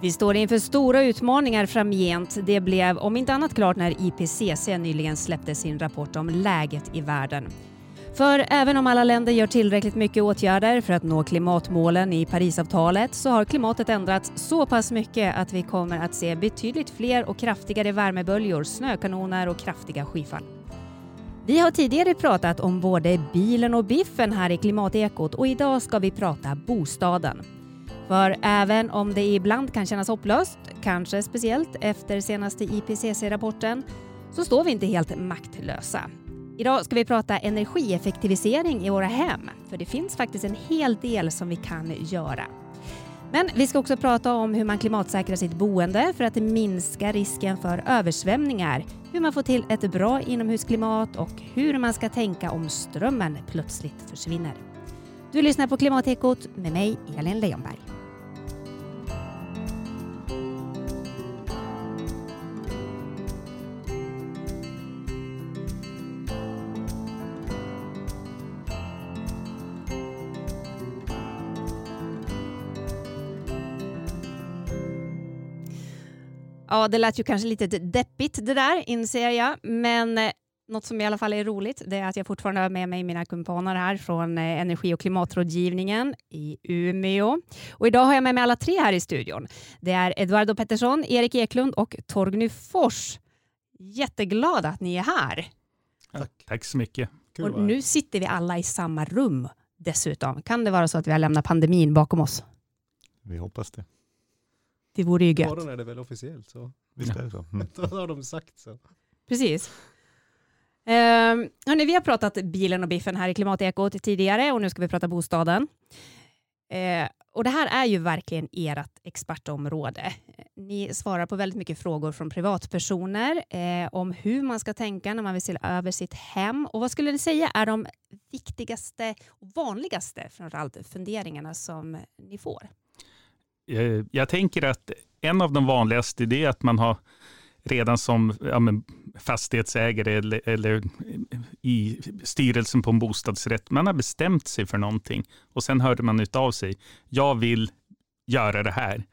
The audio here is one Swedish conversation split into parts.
Vi står inför stora utmaningar framgent. Det blev om inte annat klart när IPCC nyligen släppte sin rapport om läget i världen. För även om alla länder gör tillräckligt mycket åtgärder för att nå klimatmålen i Parisavtalet så har klimatet ändrats så pass mycket att vi kommer att se betydligt fler och kraftigare värmeböljor, snökanoner och kraftiga skyfall. Vi har tidigare pratat om både bilen och biffen här i Klimatekot och idag ska vi prata bostaden. För även om det ibland kan kännas hopplöst, kanske speciellt efter senaste IPCC-rapporten, så står vi inte helt maktlösa. Idag ska vi prata energieffektivisering i våra hem, för det finns faktiskt en hel del som vi kan göra. Men vi ska också prata om hur man klimatsäkrar sitt boende för att minska risken för översvämningar, hur man får till ett bra inomhusklimat och hur man ska tänka om strömmen plötsligt försvinner. Du lyssnar på Klimatekot med mig, Elin Leonberg. Ja, det lät ju kanske lite deppigt det där, inser jag. Men eh, något som i alla fall är roligt, det är att jag fortfarande har med mig mina kumpaner här från eh, Energi och klimatrådgivningen i Umeå. Och idag har jag med mig alla tre här i studion. Det är Eduardo Pettersson, Erik Eklund och Torgny Fors. Jätteglad att ni är här. Tack, Tack så mycket. Kul och nu sitter vi alla i samma rum dessutom. Kan det vara så att vi har lämnat pandemin bakom oss? Vi hoppas det. Det vore ju gött. Imorgon är det väl officiellt så. Visst är det så. Mm. Då har de sagt så. Precis. Uh, hörni, vi har pratat bilen och biffen här i Klimatekot tidigare och nu ska vi prata bostaden. Uh, och det här är ju verkligen ert expertområde. Ni svarar på väldigt mycket frågor från privatpersoner eh, om hur man ska tänka när man vill se över sitt hem. Och vad skulle ni säga är de viktigaste och vanligaste framförallt funderingarna som ni får? Eh, jag tänker att en av de vanligaste det är att man har redan som ja, men, fastighetsägare eller, eller, i styrelsen på en bostadsrätt, man har bestämt sig för någonting och sen hörde man av sig. Jag vill göra det här.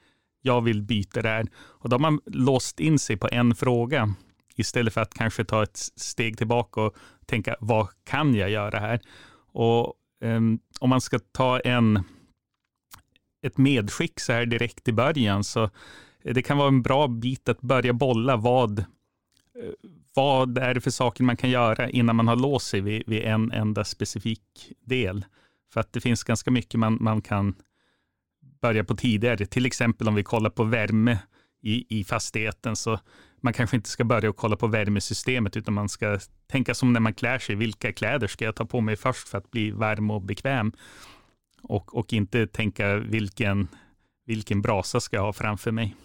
Jag vill byta det här. Och då har man låst in sig på en fråga istället för att kanske ta ett steg tillbaka och tänka vad kan jag göra här? Och um, om man ska ta en ett medskick så här direkt i början. Så eh, det kan vara en bra bit att börja bolla vad, eh, vad är det för saker man kan göra innan man har låst sig vid, vid en enda specifik del. För att det finns ganska mycket man, man kan börja på tidigare. Till exempel om vi kollar på värme i, i fastigheten, så man kanske inte ska börja och kolla på värmesystemet, utan man ska tänka som när man klär sig. Vilka kläder ska jag ta på mig först för att bli varm och bekväm? Och, och inte tänka vilken, vilken brasa ska jag ha framför mig.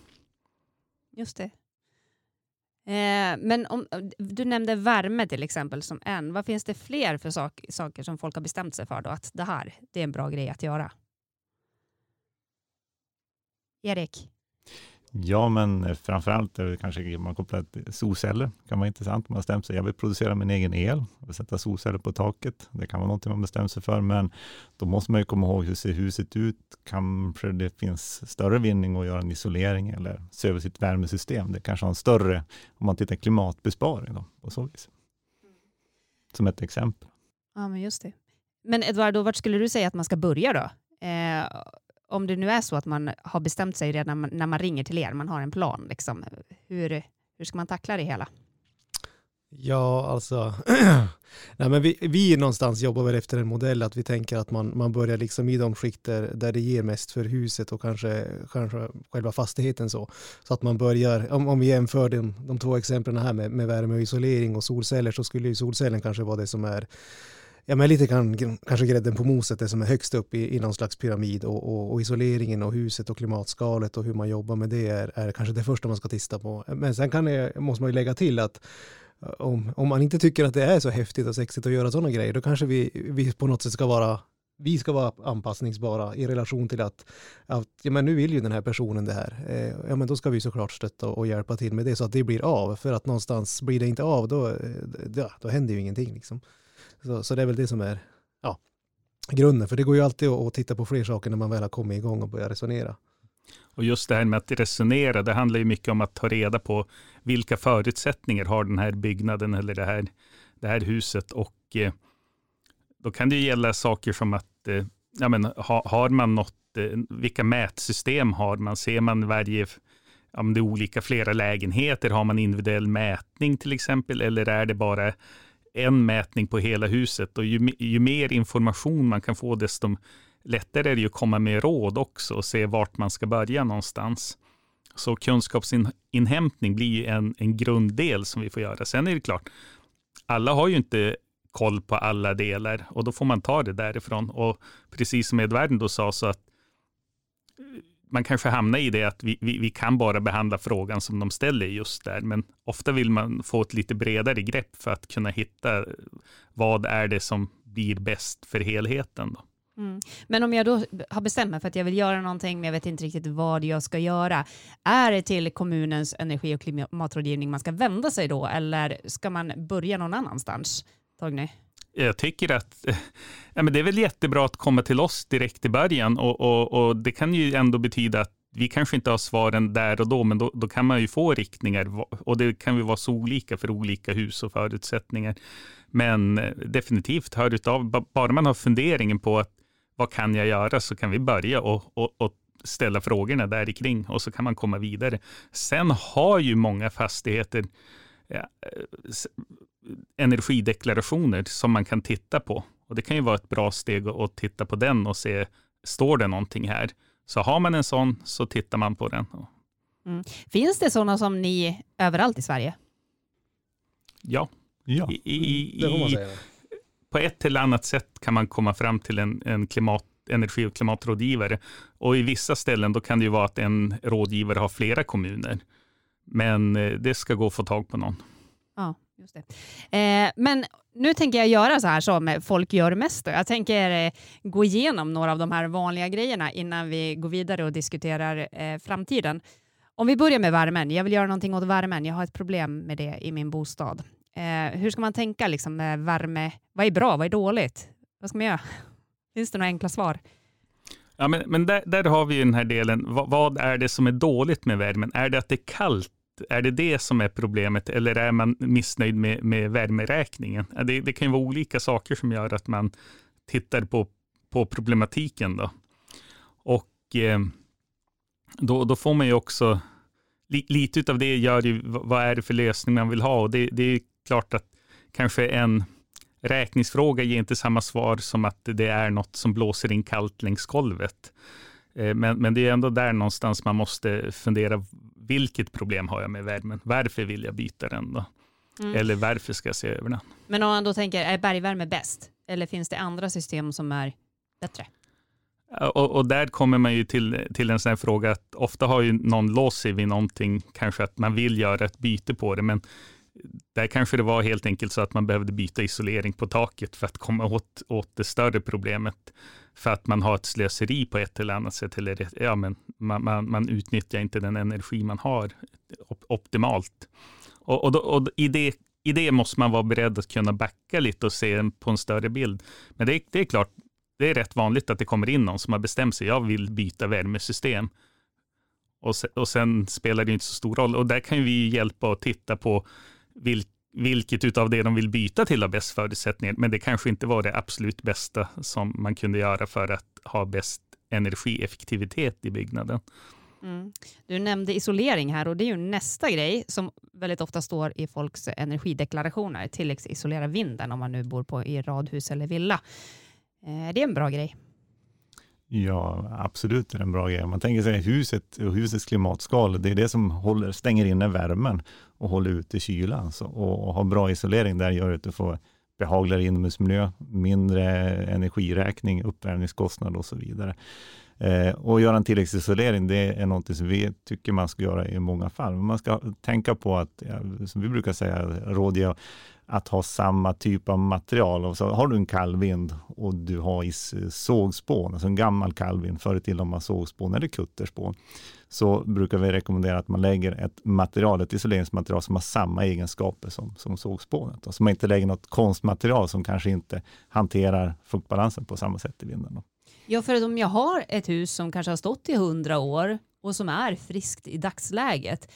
Just det. Eh, men om, du nämnde värme till exempel som en. Vad finns det fler för sak, saker som folk har bestämt sig för då? Att det här, det är en bra grej att göra. Erik? Ja, men framförallt är det kanske man kopplar till solceller. Det kan vara intressant. Man har bestämt sig, jag vill producera min egen el och sätta solceller på taket. Det kan vara någonting man bestämt sig för, men då måste man ju komma ihåg hur ser huset ut? Kanske det finns större vinning att göra en isolering eller se över sitt värmesystem. Det kanske har en större, om man tittar klimatbesparing då, på så vis. Som ett exempel. Ja, men just det. Men Eduardo, vart skulle du säga att man ska börja då? Eh, om det nu är så att man har bestämt sig redan när man ringer till er, man har en plan, liksom, hur, hur ska man tackla det hela? Ja, alltså, nej, men vi, vi någonstans jobbar väl efter en modell att vi tänker att man, man börjar liksom i de skikter där det ger mest för huset och kanske, kanske själva fastigheten så. Så att man börjar, om, om vi jämför de, de två exemplen här med, med värme och isolering och solceller så skulle ju solcellen kanske vara det som är ja, men lite kan, kanske grädden på moset, det som är högst upp i, i någon slags pyramid och, och, och, isoleringen och huset och klimatskalet och hur man jobbar med det är, är kanske det första man ska tista på. Men sen kan det, måste man ju lägga till att eh, om, om man inte tycker att det är så häftigt och sexigt att göra sådana grejer, då kanske vi, vi på något sätt ska vara vi ska vara anpassningsbara i relation till att, att ja, men nu vill ju den här personen det här. Eh, ja, men då ska vi såklart stötta och hjälpa till med det så att det blir av. För att någonstans blir det inte av, då, eh, då, då händer ju ingenting. Liksom. Så, så det är väl det som är ja, grunden. För det går ju alltid att, titta på fler saker när man väl har kommit igång och börjar resonera. Och just det här med att resonera, det handlar ju mycket om att ta reda på vilka förutsättningar har den här byggnaden eller det här, det här huset. Och eh, då kan det gälla saker som att, eh, ja, men, ha, har man något, eh, vilka mätsystem har man? Ser man varje, om det är olika flera lägenheter, har man individuell mätning till exempel, eller är det bara en mätning på hela huset? Och ju, ju mer information man kan få, desto lättare är det att komma med råd också och se vart man ska börja någonstans. Så kunskapsinhämtning blir ju en, en grunddel som vi får göra. Sen är det klart, alla har ju inte koll på alla delar och då får man ta det därifrån. Och precis som Edvard då sa, så att man kanske hamnar i det att vi, vi, vi, kan bara behandla frågan som de ställer just där, men ofta vill man få ett lite bredare grepp för att kunna hitta eh, vad är det som blir bäst för helheten. Då. Mm. Men om jag då har bestämt mig för att jag vill göra någonting, men jag vet inte riktigt vad jag ska göra. Är det till kommunens energi och klimatrådgivning man ska vända sig då, eller ska man börja någon annanstans? Torgny? Jag tycker att ja, men det är väl jättebra att komma till oss direkt i början och, och, och det kan ju ändå betyda att vi kanske inte har svaren där och då, men då, då, kan man ju få riktningar och det kan ju vara så olika för olika hus och förutsättningar. Men eh, definitivt, hör utav, bara man har funderingen på att vad kan jag göra så kan vi börja och, och, och ställa frågorna där kring och så kan man komma vidare. Sen har ju många fastigheter energideklarationer som man kan titta på. Och det kan ju vara ett bra steg att titta på den och se, står det någonting här? Så har man en sån så tittar man på den. Mm. Finns det sådana som ni överallt i Sverige? Ja. ja. I, i, det får man säga. På ett eller annat sätt kan man komma fram till en, en klimat, energi och klimatrådgivare. Och i vissa ställen då kan det ju vara att en rådgivare har flera kommuner. Men eh, det ska gå att få tag på någon. Ja, just det. Eh, men nu tänker jag göra så här som folk gör mest. Då. Jag tänker eh, gå igenom några av de här vanliga grejerna innan vi går vidare och diskuterar eh, framtiden. Om vi börjar med värmen. Jag vill göra någonting åt värmen. Jag har ett problem med det i min bostad. Eh, hur ska man tänka liksom, med värme? Vad är bra? Vad är dåligt? Vad ska man göra? Finns det några enkla svar? Ja, men, men där, där har vi den här delen. vad, vad är det som är dåligt med värmen? Är det att det är kallt är det det som är problemet eller är man missnöjd med, med värmeräkningen? Det, det kan ju vara olika saker som gör att man tittar på, på problematiken. Då. Och eh, då, då får man ju också, li, lite av det gör ju vad är det för lösning man vill ha och det, det är klart att kanske en räkningsfråga ger inte samma svar som att det är något som blåser in kallt längs golvet. Eh, men, men det är ändå där någonstans man måste fundera vilket problem har jag med värmen? Varför vill jag byta den då? Mm. Eller varför ska jag se över den? Men om man då tänker, är bergvärme bäst? Eller finns det andra system som är bättre? Och, och, där kommer man ju till, till en sån här fråga att ofta har ju någon låst sig vid någonting, kanske att man vill göra ett byte på det, men där kanske det var helt enkelt så att man behövde byta isolering på taket för att komma åt, åt det större problemet. För att man har ett slöseri på ett eller annat sätt. Eller ja, men man, man, man utnyttjar inte den energi man har optimalt. Och, och, då, och i, det, i det måste man vara beredd att kunna backa lite och se på en större bild. Men det, det är klart, det är rätt vanligt att det kommer in någon som har bestämt sig, jag vill byta värmesystem. Och sen, och sen spelar det inte så stor roll. Och där kan vi hjälpa och titta på vilka vilket av det de vill byta till har bäst förutsättningar. Men det kanske inte var det absolut bästa som man kunde göra för att ha bäst energieffektivitet i byggnaden. Mm. Du nämnde isolering här och det är ju nästa grej som väldigt ofta står i folks energideklarationer. Tilläggsisolera vinden om man nu bor på i radhus eller villa. Eh, det är en bra grej. Ja, absolut är det en bra grej. Man tänker sig huset och husets klimatskala, det är det som håller, stänger inne värmen och håller ute kylan. Så, alltså. och, och ha bra isolering där gör att du får behagligare inomhusmiljö, mindre energiräkning, uppvärmningskostnad och så vidare. Eh, och göra en tilläggsisolering, det är något som vi tycker man ska göra i många fall. Men man ska tänka på att, ja, som vi brukar säga, rådge att ha samma typ av material. Och så har du en kallvind och du har eh, sågspån, alltså en gammal kallvind, förr i tiden man sågspån eller kutterspån, så brukar vi rekommendera att man lägger ett material, ett isoleringsmaterial som har samma egenskaper som, som sågspånet. Så man inte lägger något konstmaterial som kanske inte hanterar fuktbalansen på samma sätt i vinden. Ja, för om jag har ett hus som kanske har stått i hundra år och som är friskt i dagsläget.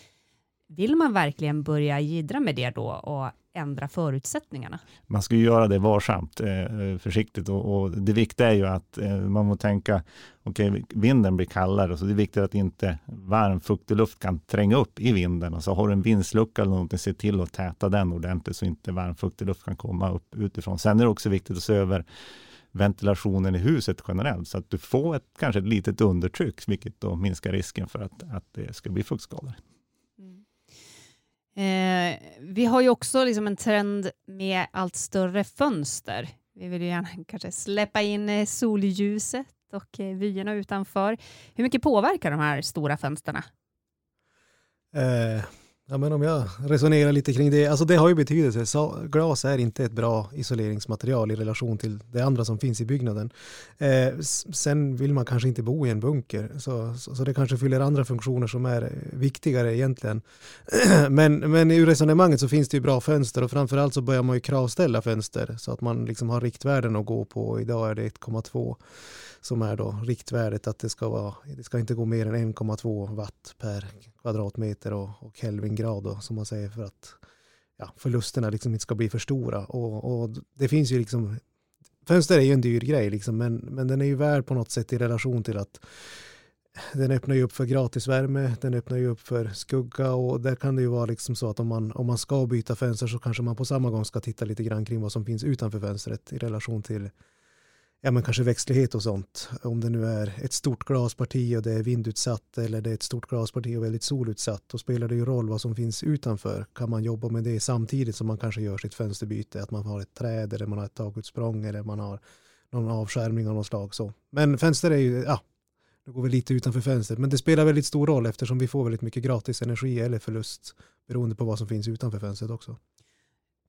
Vill man verkligen börja gidra med det då och ändra förutsättningarna? Man ska ju göra det varsamt, eh, eh, försiktigt och, och, det viktiga är ju att eh, man må tänka, okej, okay, vinden blir kallare, så det är viktigt att inte varm fuktig luft kan tränga upp i vinden och så har du en vindslucka eller någonting, se till att täta den ordentligt så inte varm fuktig luft kan komma upp utifrån. Sen är det också viktigt att se över ventilationen i huset generellt, så att du får ett, kanske ett litet undertryck, vilket då minskar risken för att, att det ska bli fuktskador. Eh, vi har ju också liksom en trend med allt större fönster. Vi vill ju gärna kanske släppa in eh, solljuset och eh, vyerna utanför. Hur mycket påverkar de här stora fönsterna? Eh, Ja, men om jag resonerar lite kring det, alltså det har ju betydelse. Så glas är inte ett bra isoleringsmaterial i relation till det andra som finns i byggnaden. Eh, sen vill man kanske inte bo i en bunker, så, så, så, det kanske fyller andra funktioner som är viktigare egentligen. men, men i resonemanget så finns det ju bra fönster och framförallt så börjar man ju kravställa fönster så att man liksom har riktvärden att gå på. Idag är det 1,2 som är då riktvärdet att det ska, vara, det ska inte gå mer än 1,2 watt per kvadratmeter och, och Kelvingrad då, som man säger för att ja, förlusterna liksom inte ska bli för stora. Och, och, det finns ju liksom, fönster är ju en dyr grej liksom, men, men den är ju värd på något sätt i relation till att den öppnar ju upp för gratisvärme, den öppnar ju upp för skugga och där kan det ju vara liksom så att om man, om man ska byta fönster så kanske man på samma gång ska titta lite grann kring vad som finns utanför fönstret i relation till ja, men kanske växtlighet och sånt. Om det nu är ett stort glasparti och det är vindutsatt eller det är ett stort glasparti och väldigt solutsatt, då spelar det ju roll vad som finns utanför. Kan man jobba med det samtidigt som man kanske gör sitt fönsterbyte, att man har ett träd eller man har ett takutsprång eller man har någon avskärmning av något slag. Så. Men fönster är ju, ja, det går väl lite utanför fönstret, men det spelar väldigt stor roll eftersom vi får väldigt mycket gratis energi eller förlust beroende på vad som finns utanför fönstret också.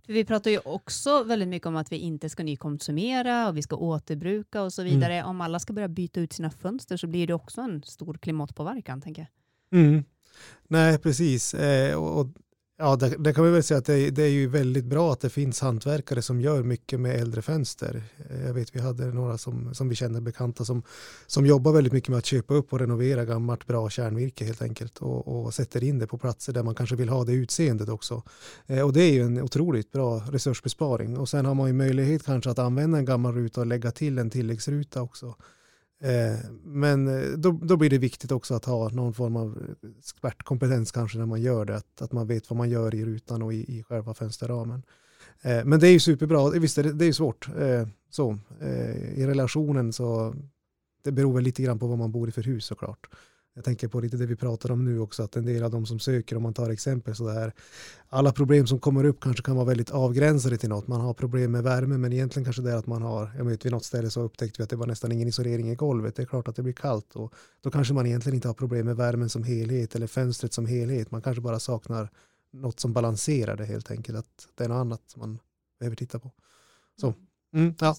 För vi pratar ju också väldigt mycket om att vi inte ska nykonsumera och vi ska återbruka och så mm. vidare. Mm. Om alla ska börja byta ut sina fönster så blir det också en stor klimatpåverkan, tänker jag. Mm. Nej, precis. Eh, och, Ja, det, det, kan vi väl säga att det, det, är ju väldigt bra att det finns hantverkare som gör mycket med äldre fönster. Eh, jag vet vi hade några som, som vi känner bekanta som, som jobbar väldigt mycket med att köpa upp och renovera gammalt bra kärnvirke helt enkelt och, och sätter in det på platser där man kanske vill ha det utseendet också. Eh, och det är ju en otroligt bra resursbesparing och sen har man ju möjlighet kanske att använda en gammal ruta och lägga till en tilläggsruta också. Eh, men eh, då, då blir det viktigt också att ha någon form av expertkompetens kanske när man gör det, att, att man vet vad man gör i rutan och i, i själva fönsterramen. Eh, men det är ju superbra, visst är det, det är svårt. Så, I relationen så det beror väl lite grann på vad man bor i för hus såklart. Jag tänker på lite det vi pratar om nu också, att en del av de som söker, om man tar exempel så där, alla problem som kommer upp kanske kan vara väldigt avgränsade till något. Man har problem med värme, men egentligen kanske det är att man har, jag vet vid något ställe så upptäckte vi att det var nästan ingen isolering i golvet. Det är klart att det blir kallt och då kanske man egentligen inte har problem med värmen som helhet eller fönstret som helhet. Man kanske bara saknar något som balanserar det helt enkelt, att det är något annat man behöver titta på. Så, mm, ja.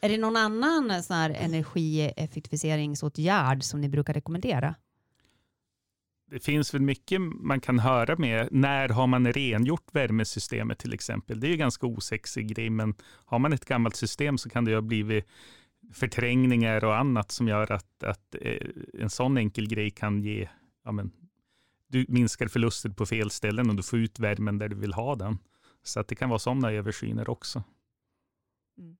Är det någon annan eh, sån här energieffektiviseringsåtgärd som ni brukar rekommendera? Det finns väl mycket man kan höra med. När har man rengjort värmesystemet till exempel? Det är ju ganska osexig grej, men har man ett gammalt system så kan det ju ha blivit förträngningar och annat som gör att, att eh, en sån enkel grej kan ge, ja men, du minskar förluster på fel ställen och du får ut värmen där du vill ha den. Så att det kan vara sådana översyner också. Mm.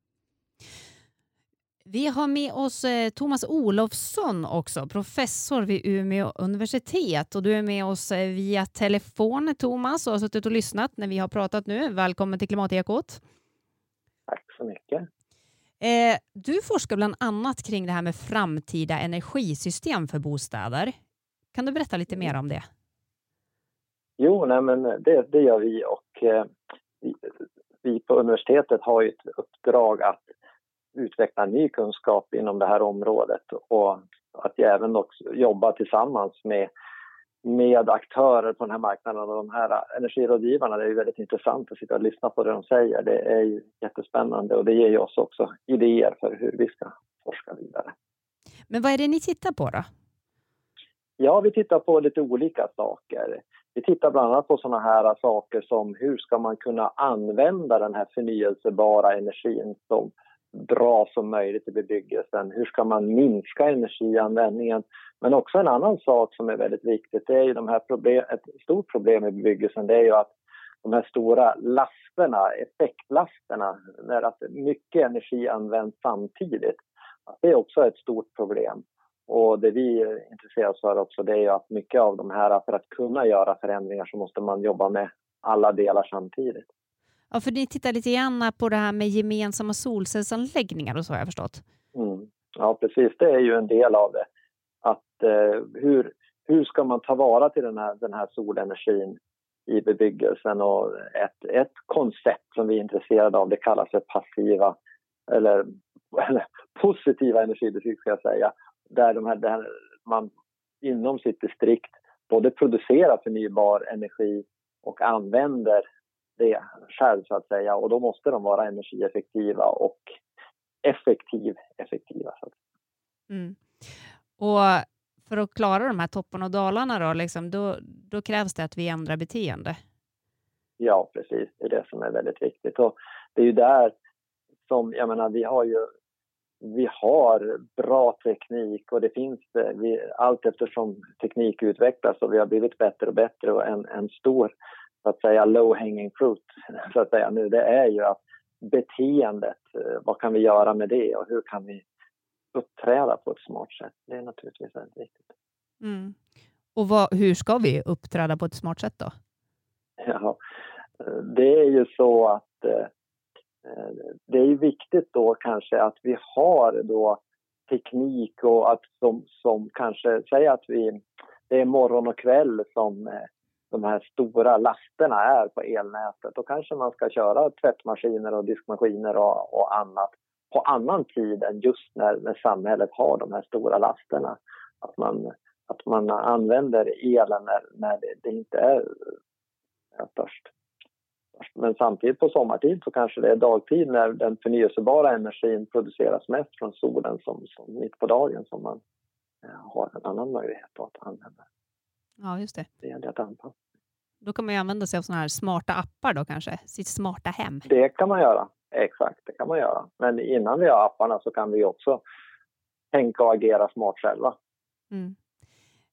Vi har med oss eh, Thomas Olofsson också, professor vid Umeå universitet. Och du är med oss eh, via telefon, Thomas, och har suttit och lyssnat när vi har pratat nu. Välkommen till Klimatekot. Tack så mycket. Eh, du forskar bland annat kring det här med framtida energisystem för bostäder. Kan du berätta lite mer om det? Jo, nej, men det, det gör vi och vi på universitetet har ett uppdrag att utveckla ny kunskap inom det här området och att även också jobba tillsammans med, med aktörer på den här marknaden och de här energirådgivarna. Det är väldigt intressant att sitta och lyssna på det de säger. Det är ju jättespännande och det ger ju oss också idéer för hur vi ska forska vidare. Men vad är det ni tittar på då? Ja, vi tittar på lite olika saker. Vi tittar bland annat på sådana här saker som hur ska man kunna använda den här förnyelsebara energin som bra som möjligt i bebyggelsen? Hur ska man minska energianvändningen? Men också en annan sak som är väldigt viktigt, det är ju de här problem, ett stort problem i bebyggelsen, det är ju att de här stora lasterna, effektlasterna, när att mycket energi används samtidigt, det är också ett stort problem. Och det vi intresserar oss för också det är ju att mycket av de här, för att kunna göra förändringar så måste man jobba med alla delar samtidigt. Ja, för ni tittar lite grann på det här med gemensamma solcellsanläggningar och så har jag förstått. Mm. Ja, precis. Det är ju en del av det. Att eh, hur, hur ska man ta vara till den här, den här solenergin i bebyggelsen och ett, ett koncept som vi är intresserade av det kallas för passiva eller, eller positiva energidistrikt ska jag säga. Där, de här, där man inom sitt distrikt både producerar förnybar energi och använder det själv så att säga och då måste de vara energieffektiva och effektiv, effektiva. Så. Mm. Och för att klara de här topparna och dalarna då, liksom, då, då krävs det att vi ändrar beteende? Ja, precis. Det är det som är väldigt viktigt. Och det är ju där som, jag menar, vi har ju vi har bra teknik och det finns vi, allt eftersom teknik utvecklas och vi har blivit bättre och bättre och en, en stor så att säga low hanging fruit så att säga nu det är ju att beteendet, eh, vad kan vi göra med det och hur kan vi uppträda på ett smart sätt? Det är naturligtvis väldigt viktigt. Mm. Och vad, hur ska vi uppträda på ett smart sätt då? Ja, eh, det är ju så att eh, det är viktigt då kanske att vi har då teknik och att som, som kanske, säg att vi, det är morgon och kväll som de här stora lasterna är på elnätet. Då kanske man ska köra tvättmaskiner och diskmaskiner och, och annat på annan tid än just när, när samhället har de här stora lasterna. Att man, att man använder elen när, när det, det inte är störst. Men samtidigt på sommartid så kanske det är dagtid när den förnyelsebara energin produceras mest från solen som, som mitt på dagen som man eh, har en annan möjlighet att använda. Ja, just det. Det gäller att anpassa. Då kan man ju använda sig av sådana här smarta appar då kanske, sitt smarta hem. Det kan man göra, exakt, det kan man göra. Men innan vi har apparna så kan vi också tänka och agera smart själva. Mm.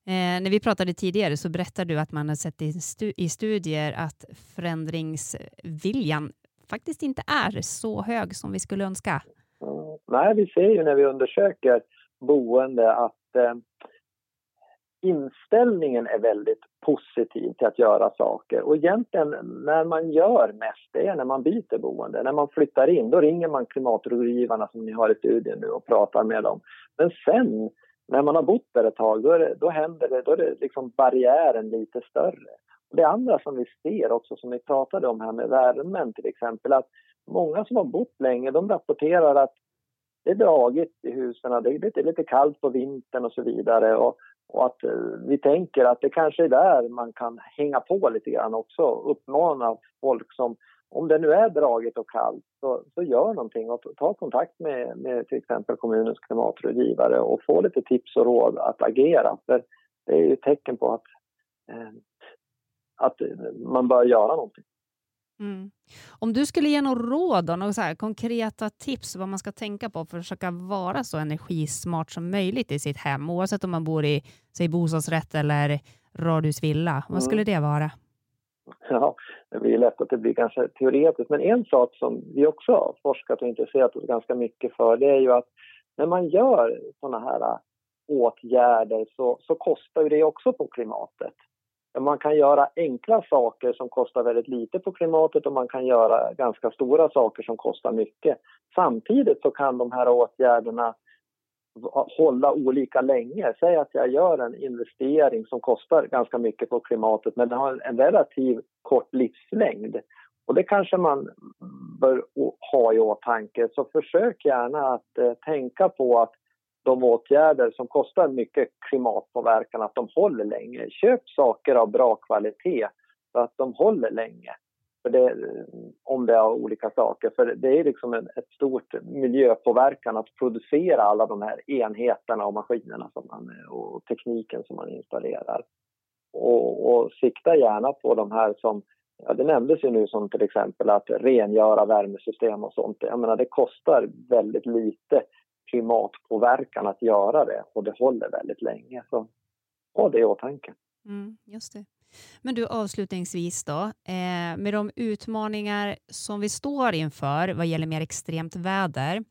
Eh, när vi pratade tidigare så berättade du att man har sett i, stu i studier att förändringsviljan faktiskt inte är så hög som vi skulle önska. Mm. Nej, vi ser ju när vi undersöker boende att eh, inställningen är väldigt positiv till att göra saker. Och egentligen när man gör mest, det är när man byter boende. När man flyttar in, då ringer man klimatrådgivarna som ni har i studien nu och pratar med dem. Men sen när man har bott där ett tag, då, det, då händer det, då är det liksom barriären lite större. Och det andra som vi ser också, som vi pratade om här med värmen till exempel, att många som har bott länge, de rapporterar att det är dragigt i husen, det är lite, lite kallt på vintern och så vidare. Och och att eh, vi tänker att det kanske är där man kan hänga på lite grann också. Uppmana folk som, om det nu är dragigt och kallt, så, så gör någonting och ta kontakt med, med till exempel kommunens klimatrådgivare och få lite tips och råd att agera. För det är ju ett tecken på att, eh, att man bör göra någonting. Mm. Om du skulle ge några råd, och några så här, konkreta tips vad man ska tänka på för att försöka vara så energismart som möjligt i sitt hem, oavsett om man bor i säg, bostadsrätt eller radhusvilla. Vad skulle mm. det vara? Ja, det blir lätt att det blir ganska teoretiskt, men en sak som vi också har forskat och intresserat oss ganska mycket för, det är ju att när man gör sådana här åtgärder så, så kostar det också på klimatet. Man kan göra enkla saker som kostar väldigt lite på klimatet och man kan göra ganska stora saker som kostar mycket. Samtidigt så kan de här åtgärderna hålla olika länge. Säg att jag gör en investering som kostar ganska mycket på klimatet men den har en relativt kort livslängd. Och det kanske man bör ha i åtanke. Så försök gärna att eh, tänka på att de åtgärder som kostar mycket klimatpåverkan, att de håller länge. Köp saker av bra kvalitet så att de håller länge. För det, om det är olika saker. För det är liksom en, ett stort miljöpåverkan att producera alla de här enheterna och maskinerna som man, och tekniken som man installerar. Och, och sikta gärna på de här som ja, det nämndes ju nu som till exempel att rengöra värmesystem och sånt. Jag menar, det kostar väldigt lite klimatpåverkan att göra det och det håller väldigt länge. Så ha det i åtanke. Mm, just det. Men du avslutningsvis då, eh, med de utmaningar som vi står inför vad gäller mer extremt väder.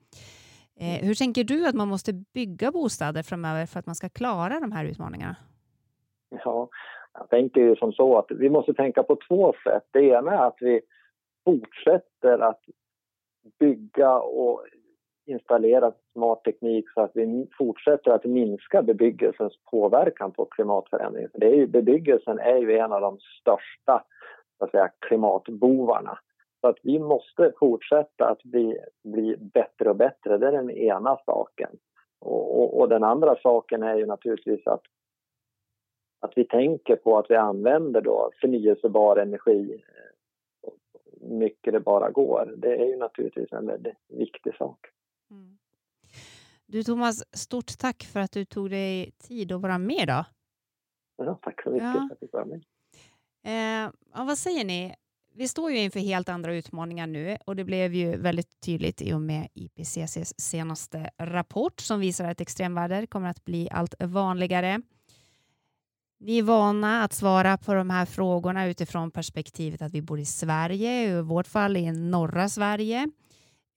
Eh, hur tänker du att man måste bygga bostäder framöver för att man ska klara de här utmaningarna? Ja, jag tänker ju som så att vi måste tänka på två sätt. Det ena är att vi fortsätter att bygga och installera smart teknik så att vi fortsätter att minska bebyggelsens påverkan på klimatförändringen. det är ju, bebyggelsen är ju en av de största så att säga, klimatbovarna. Så att vi måste fortsätta att bli, bli bättre och bättre, det är den ena saken. Och, och, och den andra saken är ju naturligtvis att att vi tänker på att vi använder då förnyelsebar energi eh, mycket det bara går. Det är ju naturligtvis en väldigt viktig sak. Mm. Du Thomas, stort tack för att du tog dig tid att vara med idag. Ja, tack så mycket ja. för att med. Eh, ja, vad säger ni? Vi står ju inför helt andra utmaningar nu och det blev ju väldigt tydligt i och med IPCCs senaste rapport som visar att extremväder kommer att bli allt vanligare. Ni är vana att svara på de här frågorna utifrån perspektivet att vi bor i Sverige, i vårt fall i norra Sverige.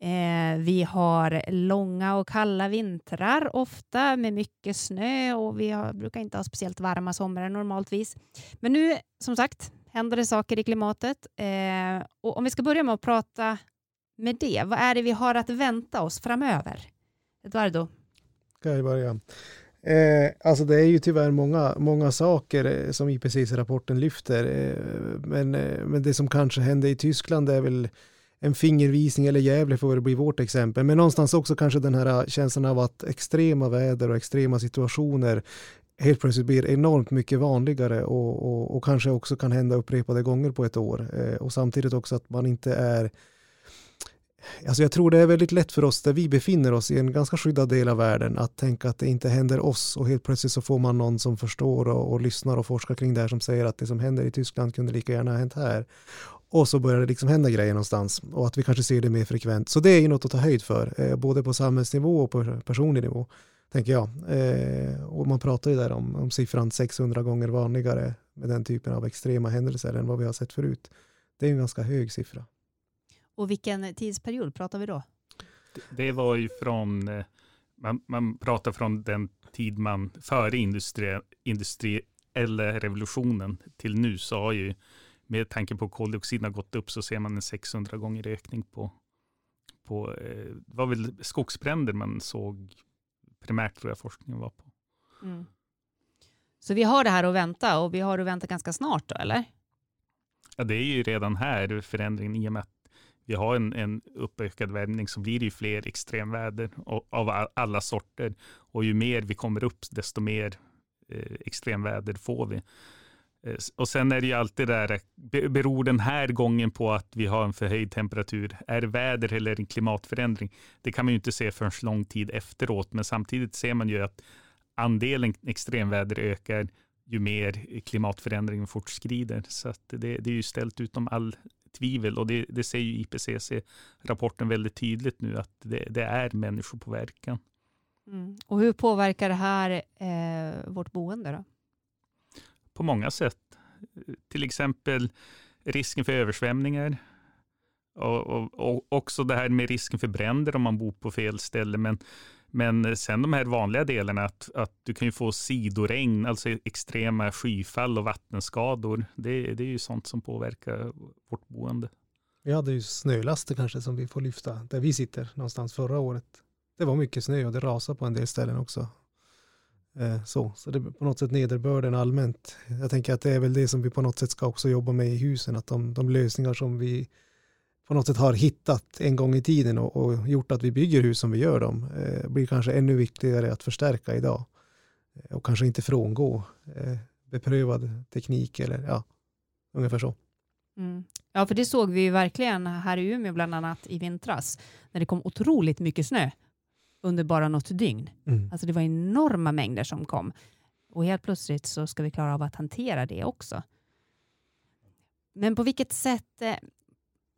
Eh, vi har långa och kalla vintrar ofta med mycket snö och vi har, brukar inte ha speciellt varma somrar normaltvis. Men nu, som sagt, händer det saker i klimatet. Eh, och om vi ska börja med att prata med det, vad är det vi har att vänta oss framöver? Eduardo? Kan jag börja? Eh, alltså det är ju tyvärr många, många saker eh, som IPCC-rapporten lyfter. Eh, men, eh, men det som kanske hände i Tyskland är väl en fingervisning, eller Gävle får det bli vårt exempel. Men någonstans också kanske den här äh, känslan av att extrema väder och extrema situationer helt plötsligt blir enormt mycket vanligare och, och, och kanske också kan hända upprepade gånger på ett år. Eh, och samtidigt också att man inte är Alltså jag tror det är väldigt lätt för oss där vi befinner oss i en ganska skyddad del av världen att tänka att det inte händer oss och helt plötsligt så får man någon som förstår och, och lyssnar och forskar kring det här som säger att det som händer i Tyskland kunde lika gärna ha hänt här. Och så börjar det liksom hända grejer någonstans och att vi kanske ser det mer frekvent. Så det är ju något att ta höjd för, eh, både på samhällsnivå och på personlig nivå, tänker jag. Eh, och man pratar ju där om, om siffran 600 gånger vanligare med den typen av extrema händelser än vad vi har sett förut. Det är en ganska hög siffra. Och vilken tidsperiod pratar vi då? Det var ju från, eh, man, man pratar från den tid man före industri, industriella revolutionen till nu så har ju med tanke på koldioxiden har gått upp så ser man en 600 gånger ökning på, på eh, det var väl skogsbränder man såg primärt tror jag forskningen var på. Mm. Så vi har det här att vänta och vi har att vänta ganska snart då eller? Ja det är ju redan här förändringen i och med att vi har en, en uppökad värmning så blir det ju fler extremväder av alla sorter. Och ju mer vi kommer upp, desto mer eh, extremväder får vi. Eh, och sen är det ju alltid där, beror den här gången på att vi har en förhöjd temperatur? Är det väder eller en klimatförändring? Det kan man ju inte se förrän lång tid efteråt, men samtidigt ser man ju att andelen extremväder ökar ju mer klimatförändringen fortskrider. Så det, det, är ju ställt utom all tvivel och det, det ser ju IPCC-rapporten väldigt tydligt nu att det, det är människopåverkan. Mm. Och hur påverkar det här eh, vårt boende då? På många sätt. Till exempel risken för översvämningar. Och, och, och, också det här med risken för bränder om man bor på fel ställe. Men men sen de här vanliga delarna, att, att du kan ju få sidoregn, alltså extrema skyfall och vattenskador. Det, det är ju sånt som påverkar vårt boende. Vi hade ju snölaster kanske som vi får lyfta, där vi sitter någonstans förra året. Det var mycket snö och det rasade på en del ställen också. Eh, så, så det är på något sätt nederbörden allmänt. Jag tänker att det är väl det som vi på något sätt ska också jobba med i husen, att de, de lösningar som vi på något sätt har hittat en gång i tiden och, och gjort att vi bygger hus som vi gör dem eh, blir kanske ännu viktigare att förstärka idag eh, och kanske inte frångå eh, beprövad teknik eller ja, ungefär så. Mm. Ja, för det såg vi ju verkligen här i Umeå bland annat i vintras när det kom otroligt mycket snö under bara något dygn. Mm. Alltså det var enorma mängder som kom och helt plötsligt så ska vi klara av att hantera det också. Men på vilket sätt eh,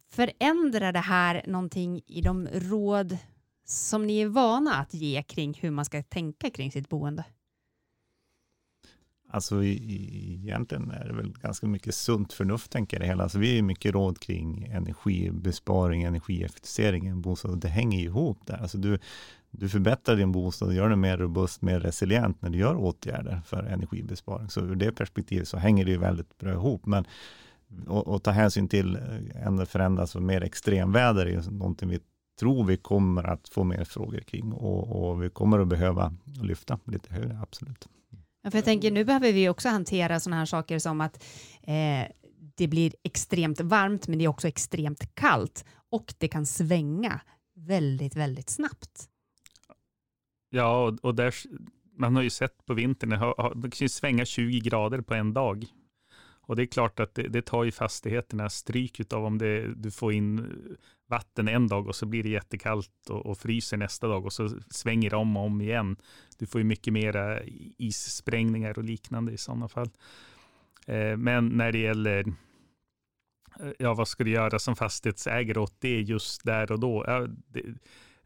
förändrar det här någonting i de råd som ni är vana att ge kring hur man ska tänka kring sitt boende? Alltså egentligen är det väl ganska mycket sunt förnuft tänker jag det hela. Alltså vi är mycket råd kring energibesparing, energieffektivisering i en bostad. Det hänger ihop där. Alltså du, du förbättrar din bostad och gör den mer robust, mer resilient när du gör åtgärder för energibesparing. Så ur det perspektivet så hänger det ju väldigt bra ihop. Men och, ta hänsyn till eh, ändå förändras och mer extremväder är ju någonting vi tror vi kommer att få mer frågor kring och, och vi kommer att behöva lyfta lite högre, absolut. Ja, för jag tänker, nu behöver vi också hantera sådana här saker som att eh, det blir extremt varmt, men det är också extremt kallt och det kan svänga väldigt, väldigt snabbt. Ja, och, och där, man har ju sett på vintern, det kan ju svänga 20 grader på en dag. Och det är klart att det, det tar ju fastigheterna stryk av om det, du får in eh, vatten en dag och så blir det jättekallt och, och fryser nästa dag och så svänger det om och om igen. Du får ju mycket mera issprängningar och liknande i sådana fall. Eh, men när det gäller eh, ja, vad ska du göra som fastighetsägare åt det just där och då? Ja, det,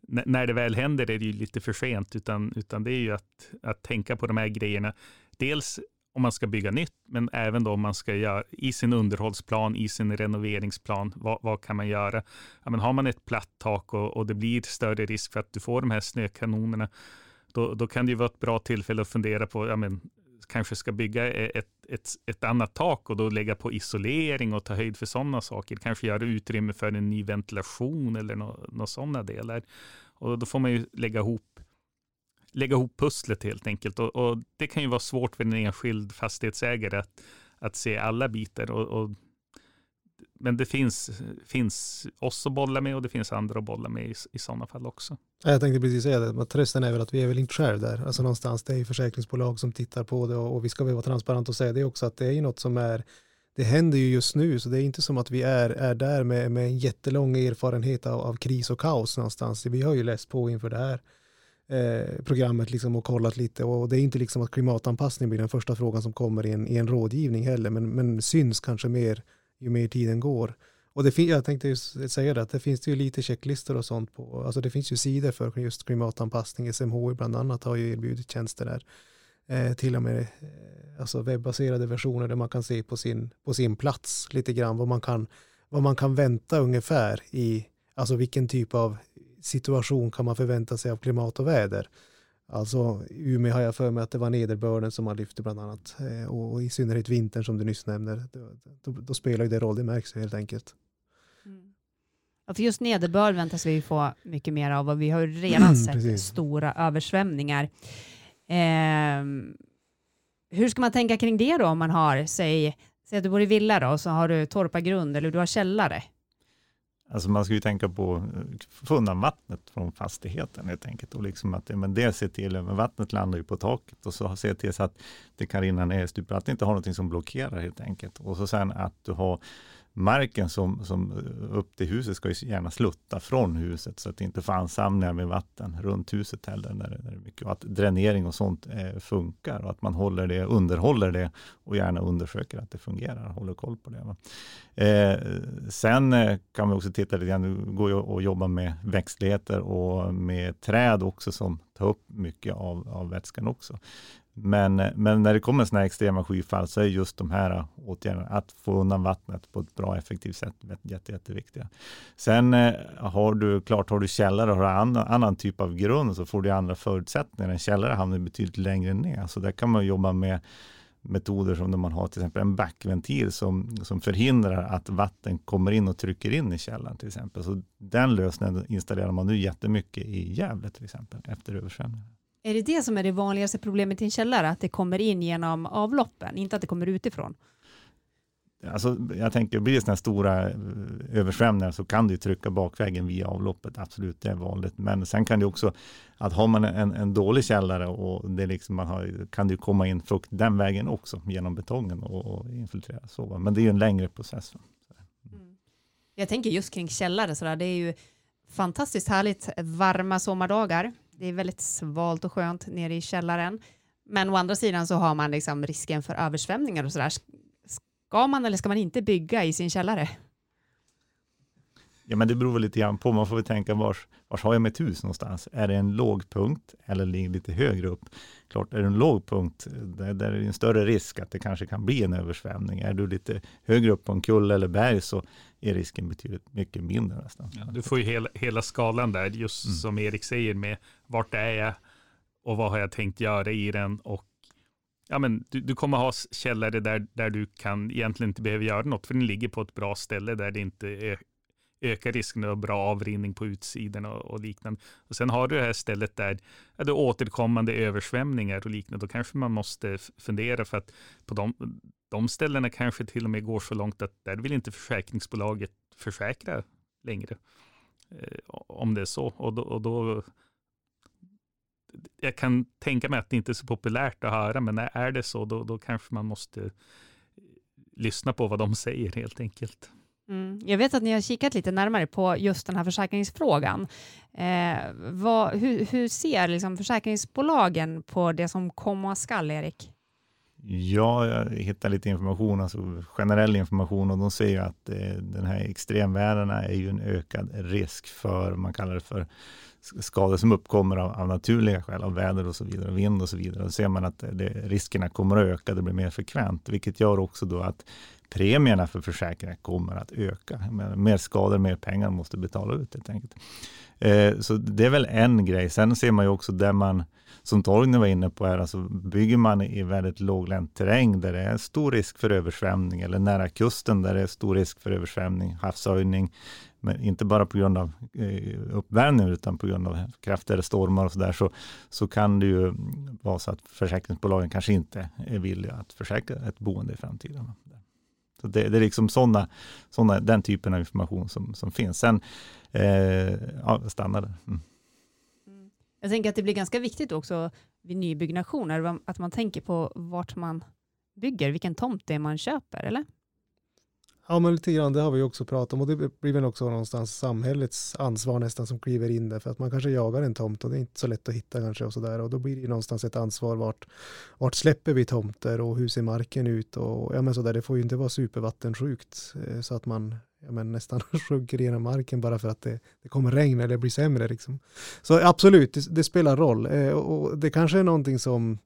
när det väl händer är det ju lite för sent, utan, utan det är ju att, att tänka på de här grejerna. Dels om man ska bygga nytt, men även då om man ska göra i sin underhållsplan, i sin renoveringsplan, vad, vad kan man göra? Ja, men har man ett platt tak och, och, det blir större risk för att du får de här snökanonerna, då, då kan det ju vara ett bra tillfälle att fundera på, ja, men, kanske ska bygga e-, ett, ett, ett annat tak och då lägga på isolering och ta höjd för sådana saker. Kanske göra utrymme för en ny ventilation eller några sådana delar. Och då får man ju lägga ihop lägga ihop pusslet helt enkelt. Och, och, det kan ju vara svårt för en enskild fastighetsägare att, att se alla bitar. Och, och, men det finns, finns oss att bolla med och det finns andra att bolla med i, i sådana fall också. Jag tänkte precis säga det, men trösten är väl att vi är väl inte själv där. Alltså någonstans, det är ju försäkringsbolag som tittar på det och, och vi ska väl vara transparenta och säga det också att det är ju något som är det händer ju just nu, så det är inte som att vi är, är där med, med en jättelång erfarenhet av, av kris och kaos någonstans. Vi har ju läst på inför det här eh, programmet liksom och kollat lite och det är inte liksom att klimatanpassning blir den första frågan som kommer i en, i en rådgivning heller, men, men syns kanske mer ju mer tiden går. Och det jag tänkte just säga det, att det finns ju lite checklistor och sånt på, alltså det finns ju sidor för just klimatanpassning, SMHI bland annat har ju erbjudit tjänster där. Eh, till och med eh, alltså webbaserade versioner där man kan se på sin, på sin plats lite grann vad man kan, vad man kan vänta ungefär i, alltså vilken typ av situation kan man förvänta sig av klimat och väder? Alltså Umeå har jag för mig att det var nederbörden som man lyfte bland annat. Eh, och, i synnerhet vintern som du nyss nämner. Då, då, spelar ju det roll, det märks ju helt enkelt. Mm. Ja, för just nederbörd väntas vi få mycket mer av och vi har redan sett stora översvämningar. Eh, hur ska man tänka kring det då om man har, säg, säg att du bor i villa då, och så har du torpargrund eller du har källare. Alltså man ska ju tänka på eh, att få undan vattnet från fastigheten helt enkelt. Och liksom att men det ser till, men vattnet landar ju på taket och så se till så att det kan rinna ner i stuprör, att det inte har någonting som blockerar helt enkelt. Och så sen att du har marken som, som eh, upp till huset ska ju gärna slutta från huset så att det inte får ansamlingar med vatten runt huset heller. När det, när det är mycket. Och att dränering och sånt eh, funkar och att man håller det, underhåller det och gärna undersöker att det fungerar, håller koll på det. Eh, sen eh, kan vi också titta lite grann, det går ju att jobba med växtligheter och med träd också som tar upp mycket av, av vätskan också. Men, men när det kommer sådana här extrema skyfall så är just de här åtgärderna, att få undan vattnet på ett bra effektivt sätt, jätte, jätteviktiga. Sen eh, har du, klart har du källare och har annan, annan typ av grund så får du andra förutsättningar. En källare hamnar betydligt längre ner, så där kan man jobba med metoder som när man har till exempel en backventil som, som förhindrar att vatten kommer in och trycker in i källaren till exempel. Så den lösningen installerar man nu jättemycket i Gävle till exempel efter översvämningen. Är det det som är det vanligaste problemet i en källare, att det kommer in genom avloppen, inte att det kommer utifrån? Alltså, jag tänker, blir det sådana stora eh, översvämningar så kan du trycka bakvägen via avloppet, absolut, det är vanligt. Men sen kan det också, att har man en, en dålig källare och det liksom man har, kan det komma in frukt den vägen också, genom betongen och, och infiltrera. Så, men det är ju en längre process. Mm. Jag tänker just kring källare, så där, det är ju fantastiskt härligt varma sommardagar det är väldigt svalt och skönt nere i källaren. Men å andra sidan så har man liksom risken för översvämningar och sådär. Ska man eller ska man inte bygga i sin källare? Ja, men det beror väl lite grann på. Man får väl tänka vars, vars har jag mitt hus någonstans? Är det en låg punkt eller ligger lite högre upp? Klart, är det en låg punkt, där, där är det en större risk att det kanske kan bli en översvämning. Är du lite högre upp på en kulle eller berg så är risken betydligt mycket mindre nästan. Ja, du får ju hela, hela skalan där, just mm. som Erik säger med vart är jag och vad har jag tänkt göra i den och ja, men du, du kommer ha källare där, där du kan egentligen inte behöva göra något, för den ligger på ett bra ställe där det inte är ökar risken att bra avrinning på utsidan och, och, liknande. Och sen har du det här stället där ja, det är återkommande översvämningar och liknande. Då kanske man måste fundera för att på de, de ställena kanske till och med går så långt att där vill inte försäkringsbolaget försäkra längre. Eh, om det är så. Och då, och då, jag kan tänka mig att det inte är så populärt att höra, men är det så, då, då kanske man måste eh, lyssna på vad de säger helt enkelt. Mm. Jag vet att ni har kikat lite närmare på just den här försäkringsfrågan. Eh, vad, hur, hur, ser liksom försäkringsbolagen på det som komma skall, Erik? Ja, jag hittar lite information, alltså generell information och de säger att eh, den här extremvärdena är ju en ökad risk för, man kallar det för skador som uppkommer av, av, naturliga skäl, av väder och så vidare, vind och så vidare. Då ser man att eh, det, riskerna kommer att öka, det blir mer frekvent, vilket gör också då att premierna för försäkringar kommer att öka. Mer skador, mer pengar måste betala ut helt enkelt. Eh, så det är väl en grej. Sen ser man ju också där man, som Torgny var inne på, är alltså bygger man i väldigt låglänt terräng där det är stor risk för översvämning eller nära kusten där det är stor risk för översvämning, havshöjning, men inte bara på grund av eh, uppvärmning utan på grund av kraftigare stormar och så där, så, så kan det ju vara så att försäkringsbolagen kanske inte är villiga att försäkra ett boende i framtiden. Så det, det är liksom såna, såna, den typen av information som, som finns. Sen, eh, ja, stannar där. Mm. mm. Jag tänker att det blir ganska viktigt också vid nybyggnationer, att man tänker på vart man bygger, vilken tomt det är man köper, eller? Ja, men lite grann, det har vi också pratat om. Och det blir väl också någonstans samhällets ansvar nästan som kliver in där. För att man kanske jagar en tomt och det är inte så lätt att hitta kanske och sådär. Och då blir det någonstans ett ansvar vart, vart släpper vi tomter och hur ser marken ut? Och ja men sådär det får ju inte vara supervattensjukt eh, så att man ja, men nästan sjunker genom marken bara för att det, det kommer regn eller blir sämre liksom. Så absolut, det, det spelar roll. Eh, och det kanske är någonting som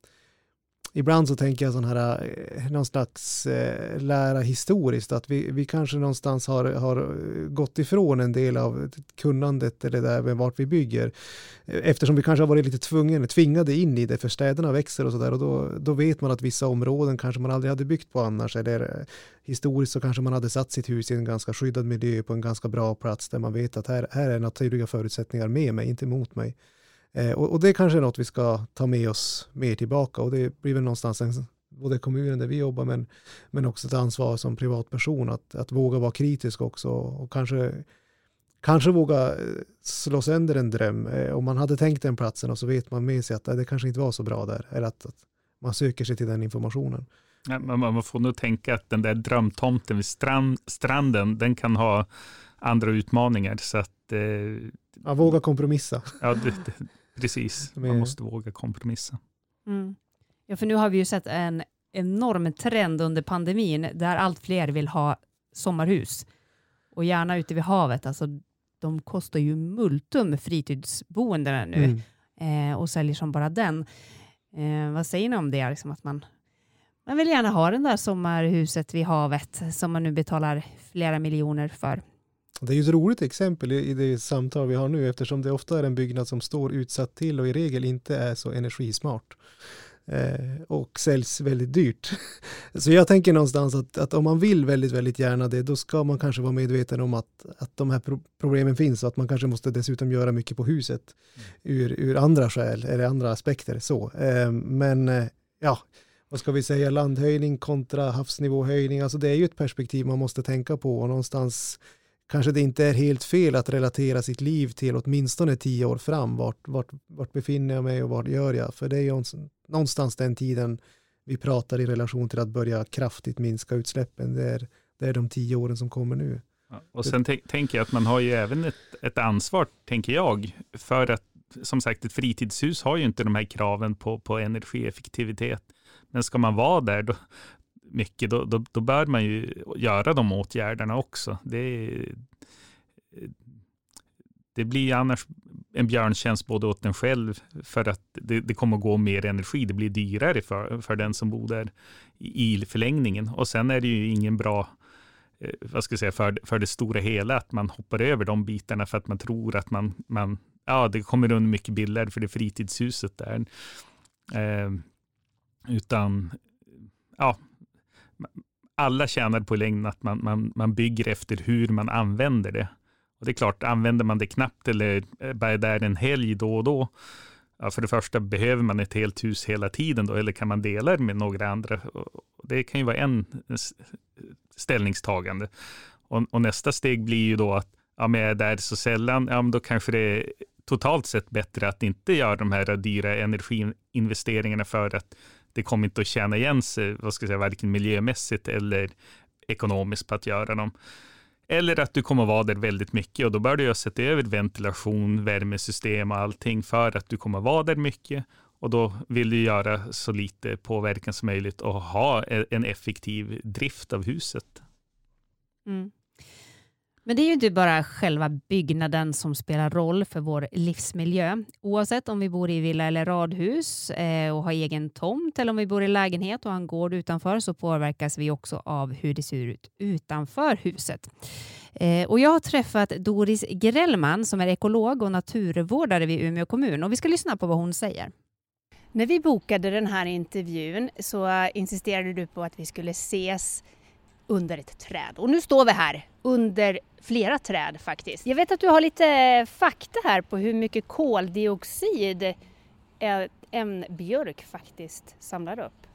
ibland så tänker jag sån här, eh, någon slags eh, lära historiskt, att vi, vi kanske någonstans har, har gått ifrån en del av kunnandet eller där med vart vi bygger. Eftersom vi kanske har varit lite tvungen, tvingade in i det, för städerna växer och sådär och då, då vet man att vissa områden kanske man aldrig hade byggt på annars, eller eh, historiskt så kanske man hade satt sitt hus i en ganska skyddad miljö på en ganska bra plats där man vet att här, här är naturliga förutsättningar med mig, inte mot mig. Eh, och, och, det kanske är något vi ska ta med oss mer tillbaka och det blir väl någonstans en, både kommunen där vi jobbar men, men också ett ansvar som privatperson att, att våga vara kritisk också och kanske, kanske våga eh, slå sönder en dröm. Eh, om man hade tänkt den platsen och så vet man med sig att det kanske inte var så bra där eller att, att man söker sig till den informationen. Ja, man får nog tänka att den där drömtomten vid strand, stranden, den kan ha andra utmaningar. Så att, eh, ja, våga kompromissa. Ja, det, Precis, man måste våga kompromissa. Mm. Ja, för nu har vi ju sett en enorm trend under pandemin där allt fler vill ha sommarhus och gärna ute vid havet. Alltså, de kostar ju multum fritidsboendena nu mm. eh, och säljer som bara den. Eh, vad säger ni om det? Liksom att man, man vill gärna ha det där sommarhuset vid havet som man nu betalar flera miljoner för. Det är ju ett roligt exempel i det samtal vi har nu eftersom det ofta är en byggnad som står utsatt till och i regel inte är så energismart eh, och säljs väldigt dyrt. Så jag tänker någonstans att, att, om man vill väldigt, väldigt gärna det, då ska man kanske vara medveten om att, att de här pro problemen finns och att man kanske måste dessutom göra mycket på huset mm. ur, ur andra skäl eller andra aspekter. Så. Eh, men eh, ja, vad ska vi säga, landhöjning kontra havsnivåhöjning, alltså det är ju ett perspektiv man måste tänka på och någonstans kanske det inte är helt fel att relatera sitt liv till åtminstone tio år fram. Vart, vart, vart befinner jag mig och vad gör jag? För det är ju någonstans den tiden vi pratar i relation till att börja kraftigt minska utsläppen. Det är, det är de tio åren som kommer nu. Ja, och sen tänker jag att man har ju även ett, ett ansvar, tänker jag, för att som sagt ett fritidshus har ju inte de här kraven på, på energieffektivitet. Men ska man vara där, då, mycket, då, då, då, bör man ju göra de åtgärderna också. Det, det blir annars en björntjänst både åt den själv, för att det, det kommer gå mer energi. Det blir dyrare för, för den som bor där i förlängningen. Och sen är det ju ingen bra eh, vad ska jag säga, för, för det stora hela, att man hoppar över de bitarna för att man tror att man, man ja, det kommer undan mycket billigare för det fritidshuset där. Eh, utan, ja, alla tjänar på längden att man, man, man bygger efter hur man använder det. Och det är klart, använder man det knappt eller eh, bara där en helg då och då, ja, för det första, behöver man ett helt hus hela tiden då, eller kan man dela det med några andra? Det kan ju vara en eh, eh, ställningstagande. Och, och nästa steg blir ju då att, ja, men jag är där så sällan, ja, men då kanske det är totalt sett bättre att inte göra de här dyra energiinvesteringarna för att det kommer inte att tjäna igen sig, vad ska jag säga, varken miljömässigt eller ekonomiskt på att göra dem. Eller att du kommer vara där väldigt mycket och då bör du ju sätta över ventilation, värmesystem och allting för att du kommer vara där mycket och då vill du göra så lite påverkan som möjligt och ha e-, en effektiv drift av huset. Mm. Men det är ju inte bara själva byggnaden som spelar roll för vår livsmiljö. Oavsett om vi bor i villa eller radhus eh, och har egen tomt eller om vi bor i lägenhet och har en gård utanför så påverkas vi också av hur det ser ut utanför huset. Eh, och jag har träffat Doris Grellman som är ekolog och naturvårdare vid Umeå kommun och vi ska lyssna på vad hon säger. När vi bokade den här intervjun så eh, insisterade du på att vi skulle ses under ett träd. Och nu står vi här under flera träd faktiskt. Jag vet att du har lite eh, fakta här på hur mycket koldioxid eh, en björk faktiskt samlar upp.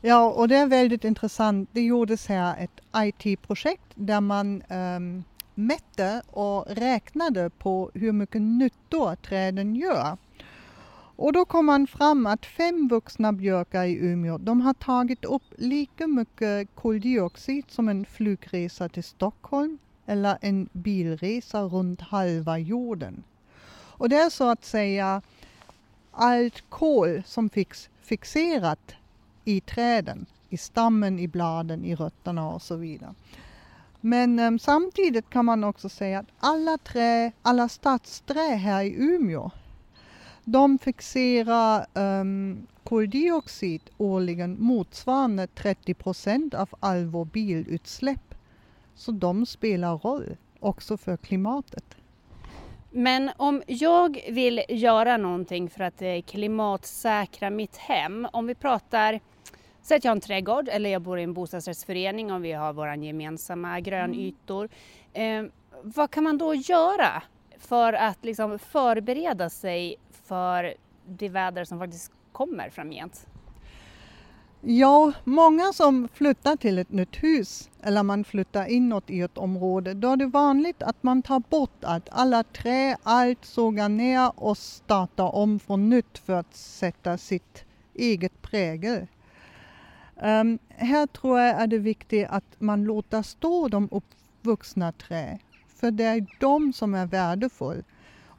Ja, och det är väldigt intressant. Det gjordes här ett IT-projekt där man um, mätte och räknade på hur mycket nyttor träden gör. Och då kom man fram att fem vuxna björkar i Umeå, de har tagit upp lika mycket koldioxid som en flygresa till Stockholm eller en bilresa runt halva jorden. Och det är så att säga allt kol som finns fixerat i träden, i stammen, i bladen, i rötterna och så vidare. Men um, samtidigt kan man också säga att alla trä, alla stadsträ här i Umeå de fixerar um, koldioxid årligen motsvarande 30 procent av all vår bilutsläpp. Så de spelar roll också för klimatet. Men om jag vill göra någonting för att eh, klimatsäkra mitt hem, om vi pratar Säg att jag har en trädgård eller jag bor i en bostadsrättsförening och vi har våra gemensamma grönytor. Mm. Eh, vad kan man då göra för att liksom förbereda sig för det väder som faktiskt kommer framgent? Ja, många som flyttar till ett nytt hus eller man flyttar inåt i ett område, då är det vanligt att man tar bort allt, alla trä, allt sågar ner och startar om från nytt för att sätta sitt eget prägel. Um, här tror jag är det viktigt att man låter stå de uppvuxna trä, för det är de som är värdefulla.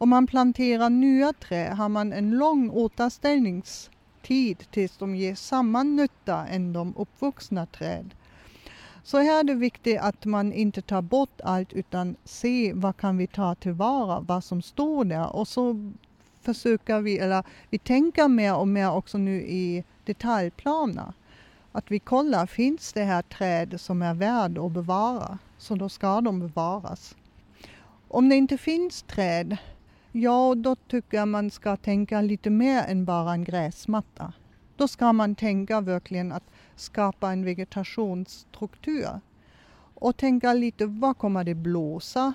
Om man planterar nya träd har man en lång återställningstid tills de ger samma nytta än de uppvuxna träd. Så här är det viktigt att man inte tar bort allt utan se vad kan vi ta tillvara, vad som står där och så försöker vi, eller vi tänker mer och mer också nu i detaljplaner. Att vi kollar, finns det här träd som är värd att bevara? Så då ska de bevaras. Om det inte finns träd Ja, då tycker jag man ska tänka lite mer än bara en gräsmatta. Då ska man tänka verkligen att skapa en vegetationsstruktur. Och tänka lite, vad kommer det blåsa?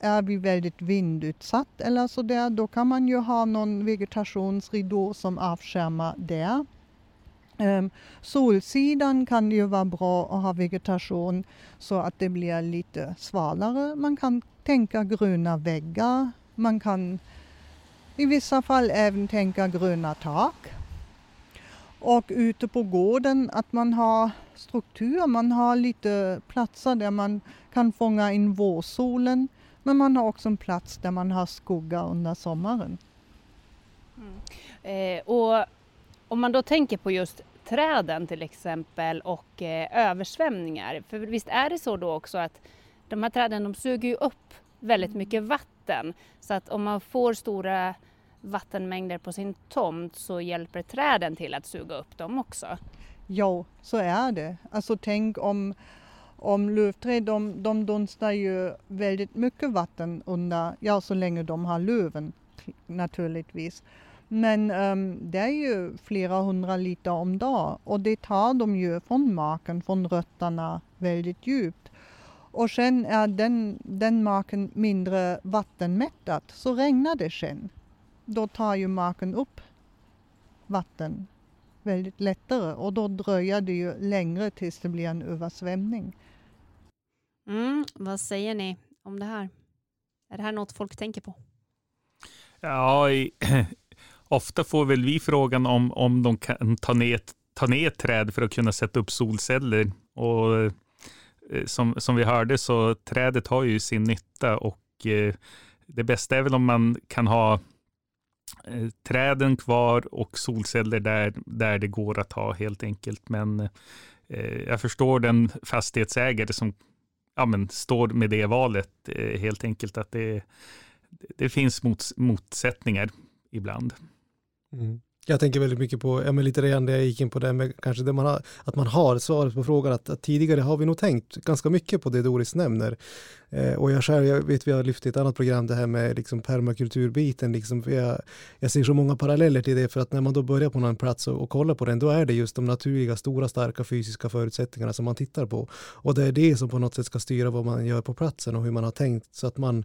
Är vi väldigt vindutsatt eller så där, då kan man ju ha någon vegetationsridå som avskärmar där. Um, solsidan kan ju vara bra att ha vegetation så att det blir lite øh, svalare. Man kan tänka gröna väggar man kan i vissa fall även tänka gröna tak. Och ute på gården att man har struktur, man har lite platser där man kan fånga in vårsolen. Men man har också en plats där man har skugga under sommaren. Mm. Eh, och om man då tänker på just lövträden till exempel och eh, översvämningar. För visst är det så då också att de här träden de suger ju upp väldigt mycket vatten så att om man får stora vattenmängder på sin tomt så hjälper träden till att suga upp dem också. Ja, så är det. Alltså tänk om, om lövträd, de, de dunstar ju väldigt mycket vatten under, ja så länge de har löven naturligtvis. Men um, det är ju flera hundra liter om dagen och det tar de ju från marken, från rötterna väldigt djupt. Och sen är den, den marken mindre vattenmättad så regnar det sen. Då tar ju marken upp vatten väldigt lättare och då dröjer det ju längre tills det blir en översvämning. Mm, vad säger ni om det här? Är det här något folk tänker på? Ja, i, ofta får väl vi frågan om, om de kan ta ner, ta ner träd för att kunna sätta upp solceller. Och Eh, som, som vi hörde så trädet har ju sin nytta och eh, det bästa är väl om man kan ha eh, träden kvar och solceller där, där det går att ha helt enkelt. Men jag förstår den fastighetsägare som ja, men, står med det valet helt enkelt att det, det finns mots, motsättningar ibland. Mm. Jag tänker väldigt mycket på, ja men lite redan det jag gick in på det med kanske det man har, att man har svaret på frågan att, att tidigare har vi nog tänkt ganska mycket på det Doris nämner. Eh, och jag själv, jag vet vi har lyft i ett annat program det här med liksom permakulturbiten, liksom, jag, jag ser så många paralleller till det för att när man då börjar på någon plats och, och kollar på den, då är det just de naturliga, stora, starka fysiska förutsättningarna som man tittar på. Och det är det som på något sätt ska styra vad man gör på platsen och hur man har tänkt så att man,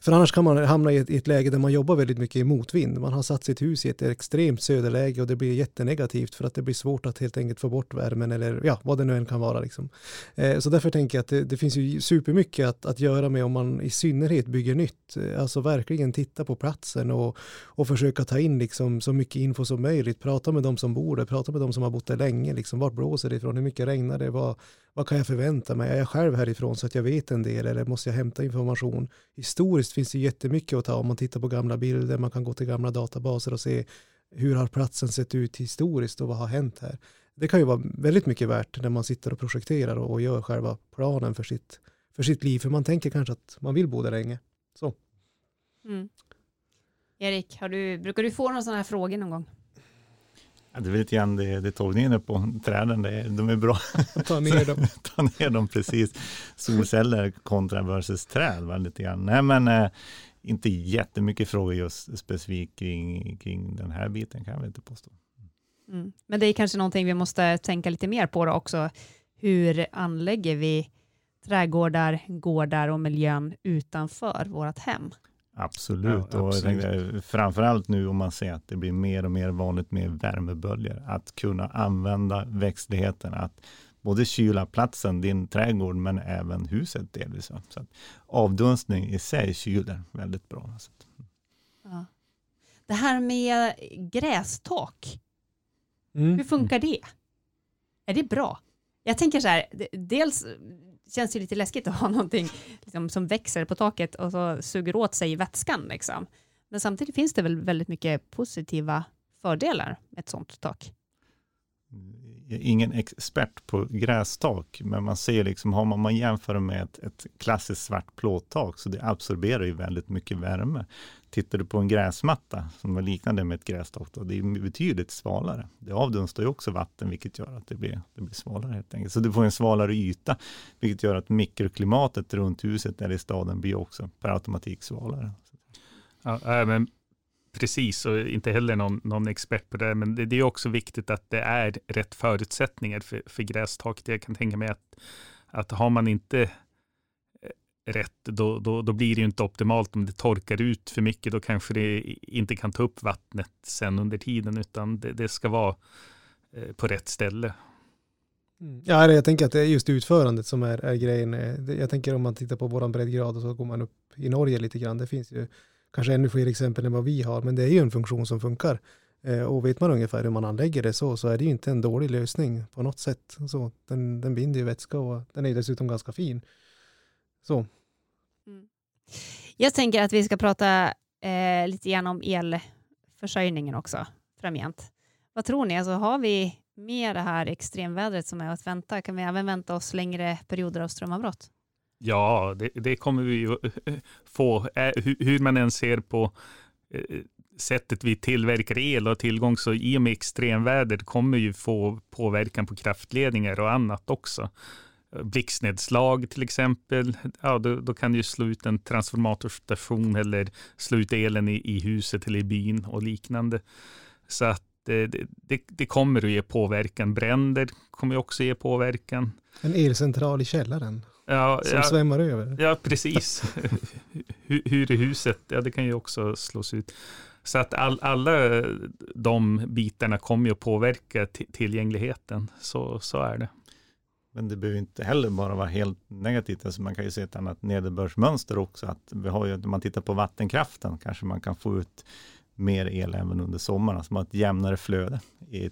för annars kan man hamna i ett, i ett läge där man jobbar väldigt mycket i motvind. Man har satt sitt hus i ett extremt söderläge och det blir jättenegativt för att det blir svårt att helt enkelt få bort värmen eller ja, vad det nu än kan vara. Liksom. Eh, så därför tänker jag att det, det finns ju supermycket att, att göra med om man i synnerhet bygger nytt. Eh, alltså verkligen titta på platsen och, och försöka ta in liksom så mycket info som möjligt. Prata med de som bor där, prata med de som har bott där länge. Liksom, vart blåser det ifrån? Hur mycket regnar det? Vad, vad kan jag förvänta mig? Är jag själv härifrån så att jag vet en del eller måste jag hämta information? Historiskt finns det jättemycket att ta om man tittar på gamla bilder. Man kan gå till gamla databaser och se hur har platsen sett ut historiskt och vad har hänt här? Det kan ju vara väldigt mycket värt när man sitter och projekterar och gör själva planen för sitt för sitt liv, för man tänker kanske att man vill bo där länge. Så. Mm. Erik, har du, brukar du få några sådana här frågor någon gång? Ja, det är lite grann det, det tog ni inne på, träden, det, de är bra. Ta ner dem. Ta ner dem, precis. Solceller kontra versus träd, va, lite grann. Nej, men eh, inte jättemycket frågor just specifikt kring, kring den här biten kan jag inte påstå. Mm. Men det är kanske någonting vi måste tänka lite mer på då också. Hur anlägger vi trädgårdar, gårdar och miljön utanför vårt hem. Absolut, ja, och tänkte, framförallt nu om man ser att det blir mer och mer vanligt med värmeböljor, att kunna använda växtligheten, att både kyla platsen, din trädgård, men även huset delvis. Så att avdunstning i sig kyler väldigt bra. Ja. Det här med grästak, mm. hur funkar det? Är det bra? Jag tänker så här, dels känns det lite läskigt att ha någonting liksom, som växer på taket och så suger åt sig vätskan. Liksom. Men samtidigt finns det väl väldigt mycket positiva fördelar med ett sånt tak. Ingen expert på grästak, men man ser liksom, har man, man jämför med ett, ett klassiskt svart plåttak, så det absorberar ju väldigt mycket värme. Tittar du på en gräsmatta som var liknande med ett grästak, då, det är betydligt svalare. Det avdunstar ju också vatten, vilket gör att det blir, det blir svalare helt enkelt. Så du får en svalare yta, vilket gör att mikroklimatet runt huset eller i staden blir också per automatik svalare. Ja, men precis, och inte heller någon, någon expert på det, men det, det, är också viktigt att det är rätt förutsättningar för, för grästaket. Jag kan tänka mig att, att har man inte eh, rätt, då, då, då blir det ju inte optimalt om det torkar ut för mycket. Då kanske det inte kan ta upp vattnet sen under tiden, utan det, det ska vara eh, på rätt ställe. Mm. Ja, jag tänker att det är just utförandet som är, är grejen. Eh, jag tänker om man tittar på våran breddgrad och så går man upp i Norge lite grann. Det finns ju kanske ännu fler exempel än vad vi har, men det är ju en funktion som funkar. Eh, och vet man ungefär hur man anlägger det så, så är det ju inte en dålig lösning på något sätt. Så, den, den binder ju vätska och den är dessutom ganska fin. Så. Mm. Jag tänker att vi ska prata eh, lite grann om elförsörjningen också framgent. Vad tror ni? Alltså, har vi med det här extremvädret som är att vänta? Kan vi även vänta oss längre perioder av strömavbrott? Ja, det, det kommer vi ju få. Hur man än ser på eh, sättet vi tillverkar el och tillgång, så i och med extremväder kommer ju få påverkan på kraftledningar och annat också. Blixtnedslag till exempel, ja, då, då kan det ju slå ut en transformatorstation eller slå ut elen i, i huset eller i byn och liknande. Så att eh, det, det, det kommer att ge påverkan. Bränder kommer också ge påverkan. En elcentral i källaren ja, som ja, svämmar över. Ja, precis. hur, hur är huset? Ja, det kan ju också slås ut. Så att all, alla de bitarna kommer ju att påverka tillgängligheten. Så, så är det. Men det behöver inte heller bara vara helt negativt. Alltså man kan ju se ett annat nederbördsmönster också. Att vi har ju, om man tittar på vattenkraften kanske man kan få ut mer el även under sommaren. Alltså man har ett jämnare flöde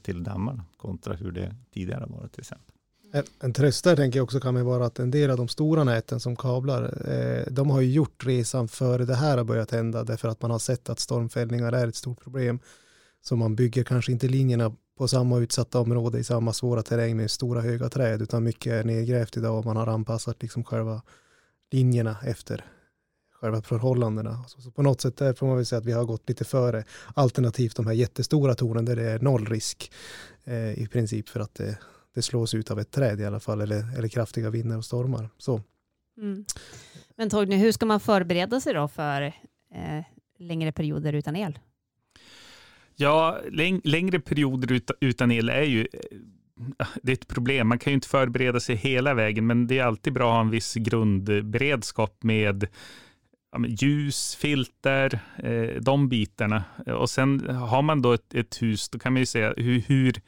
till dammarna kontra hur det tidigare varit till exempel. En, en tröstare tänker jag också kan vara att en del av de stora näten som kablar, eh, de har ju gjort resan före det här har börjat hända, därför att man har sett att stormfällningar är ett stort problem. Så man bygger kanske inte linjerna på samma utsatta område i samma svåra terräng med stora höga träd, utan mycket är nedgrävt idag och man har anpassat liksom själva linjerna efter själva förhållandena. Så, så på något sätt där får man väl säga att vi har gått lite före, alternativt de här jättestora tornen där det är noll risk eh, i princip för att det det slås ut av ett träd i alla fall eller, eller kraftiga vindar och stormar. Så. Mm. Men Torgny, hur ska man förbereda sig då för eh, längre perioder utan el? Ja, läng längre perioder utan el är ju eh, det är ett problem. Man kan ju inte förbereda sig hela vägen, men det är alltid bra att ha en viss grundberedskap med ljus, filter, eh, de bitarna. Och sen har man då ett, ett, hus, då kan man ju säga hur, hur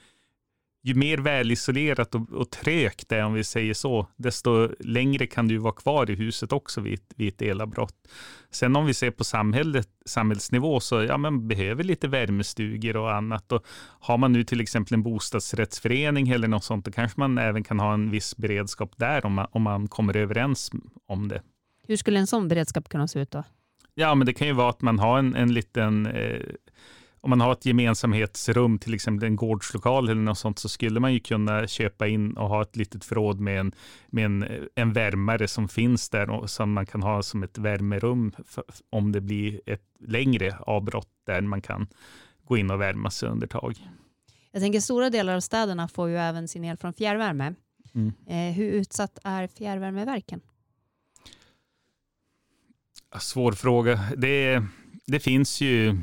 ju mer välisolerat och, och trögt det är, om vi säger så, desto längre kan du vara kvar i huset också vid, vid ett elavbrott. Sen om vi ser på samhället, samhällsnivå så ja, man behöver lite värmestugor och annat. Och har man nu till exempel en bostadsrättsförening eller något sånt, då kanske man även kan ha en viss beredskap där om man, om man kommer överens om det. Hur skulle en sån beredskap kunna se ut då? Ja, men det kan ju vara att man har en, en liten eh, om man har ett gemensamhetsrum, till exempel en gårdslokal eller något sånt, så skulle man ju kunna köpa in och ha ett litet förråd med en, med en, en värmare som finns där och som man kan ha som ett värmerum för, om det blir ett längre avbrott där man kan gå in och värma sig under tag. Jag tänker stora delar av städerna får ju även sin el från fjärrvärme. Mm. Eh, hur utsatt är fjärrvärmeverken? Svår fråga. Det, det finns ju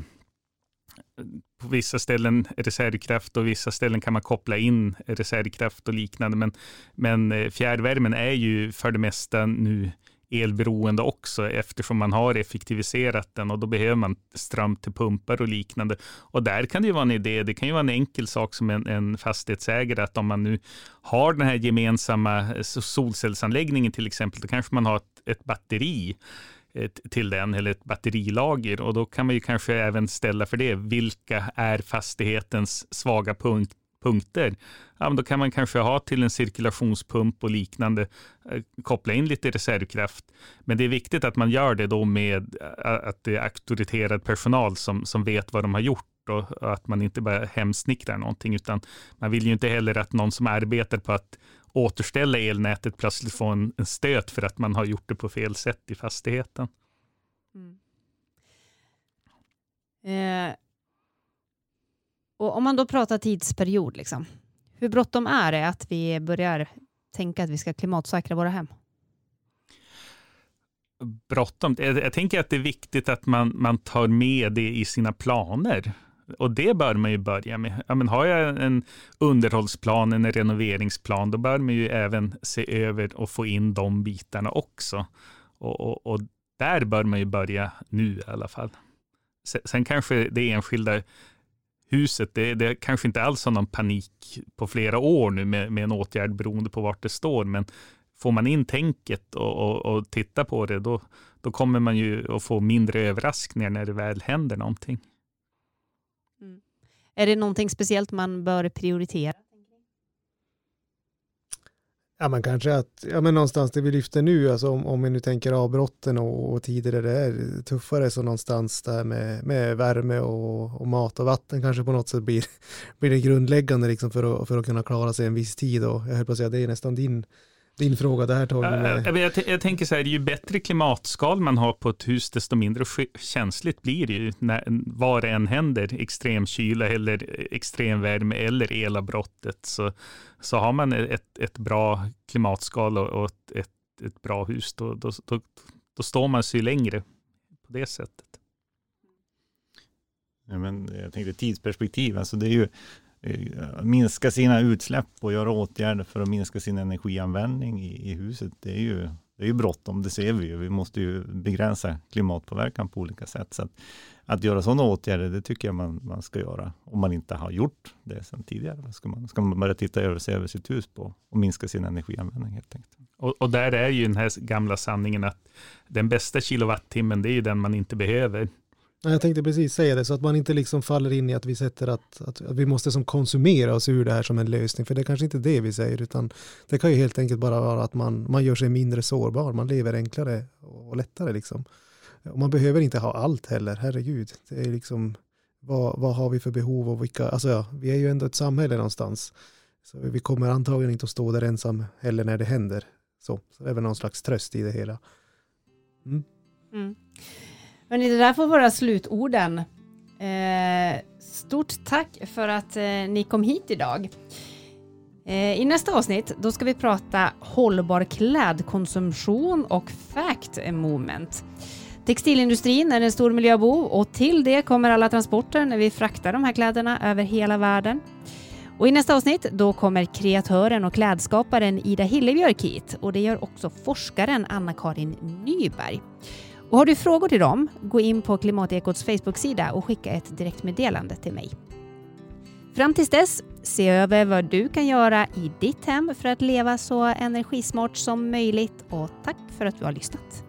på vissa ställen reservkraft och vissa ställen kan man koppla in reservkraft och liknande. Men, men eh, fjärrvärmen är ju för det mesta nu elberoende också eftersom man har effektiviserat den och då behöver man ström till pumpar och liknande. Och där kan det ju vara en idé, det kan ju vara en enkel sak som en, en fastighetsägare att om man nu har den här gemensamma solcellsanläggningen till exempel, då kanske man har ett, ett batteri till den eller ett batterilager och då kan man ju kanske även ställa för det. Vilka är fastighetens svaga punkt, punkter? Ja, men då kan man kanske ha till en cirkulationspump och liknande, eh, koppla in lite reservkraft. Men det är viktigt att man gör det då med eh, att det är auktoriterad personal som, som vet vad de har gjort och att man inte bara hemsnickrar någonting, utan man vill ju inte heller att någon som arbetar på att återställa elnätet plötsligt få en, en stöt för att man har gjort det på fel sätt i fastigheten. Mm. Eh, och om man då pratar tidsperiod, liksom, hur bråttom är det att vi börjar tänka att vi ska klimatsäkra våra hem? Bråttom? Jag, jag tänker att det är viktigt att man, man tar med det i sina planer. Och det bör man ju börja med. Ja, men har jag en underhållsplan, en renoveringsplan, då bör man ju även se över och få in de bitarna också. Och, och, och där bör man ju börja nu i alla fall. Sen, kanske det enskilda huset, det, det kanske inte alls har någon panik på flera år nu med, med en åtgärd beroende på vart det står, men får man in tänket och, och, och titta på det, då, då kommer man ju att få mindre överraskningar när det väl händer någonting. Är det någonting speciellt man bör prioritera? Ja, men kanske att, ja men någonstans det vi lyfter nu, alltså om, om vi nu tänker avbrotten och, och tider där det är tuffare, så någonstans där med, med värme och, och, mat och vatten kanske på något sätt blir, blir det grundläggande liksom för, att, för att kunna klara sig en viss tid och jag höll på att säga, det är nästan din din fråga där Torgny. Jag, jag, jag, tänker så här, ju bättre klimatskal man har på ett hus, desto mindre känsligt blir det ju när, vad det än händer, extrem kyla eller extrem värme eller elavbrottet. Så, så har man ett, ett bra klimatskal och ett, ett, ett bra hus, då, då, då, då står man sig längre på det sättet. Ja, men jag tänkte tidsperspektiv, alltså det är ju Eh, minska sina utsläpp och göra åtgärder för att minska sin energianvändning i, i huset. Det är ju, det är ju bråttom, det ser vi ju. Vi måste ju begränsa klimatpåverkan på olika sätt. Så att, att göra sådana åtgärder, det tycker jag man, man ska göra. Om man inte har gjort det sedan tidigare, ska man, ska man börja titta över, se över sitt hus på och minska sin energianvändning helt enkelt. Och, och där är ju den här gamla sanningen att den bästa kilowattimmen, det är ju den man inte behöver. Jag tänkte precis säga det, så att man inte liksom faller in i att vi sätter att, att, att, vi måste som konsumera oss ur det här som en lösning, för det är kanske inte det vi säger, utan det kan ju helt enkelt bara vara att man, man gör sig mindre sårbar, man lever enklare och lättare liksom. Och man behöver inte ha allt heller, herregud. Det är liksom, vad, vad har vi för behov och vilka, alltså ja, vi är ju ändå ett samhälle någonstans. Så vi kommer antagligen inte att stå där ensam heller när det händer. Så, så det är väl någon slags tröst i det hela. Mm. Mm. Hörrni, det där får vara slutorden. Eh, stort tack för att eh, ni kom hit idag. Eh, I nästa avsnitt då ska vi prata hållbar klädkonsumtion och fact moment. Textilindustrin är en stor miljöbov och till det kommer alla transporter när vi fraktar de här kläderna över hela världen. Och I nästa avsnitt då kommer kreatören och klädskaparen Ida Hillebjörk hit och det gör också forskaren Anna-Karin Nyberg. Och har du frågor till dem, gå in på Klimatekots Facebook-sida och skicka ett direktmeddelande till mig. Fram tills dess, se över vad du kan göra i ditt hem för att leva så energismart som möjligt och tack för att du har lyssnat.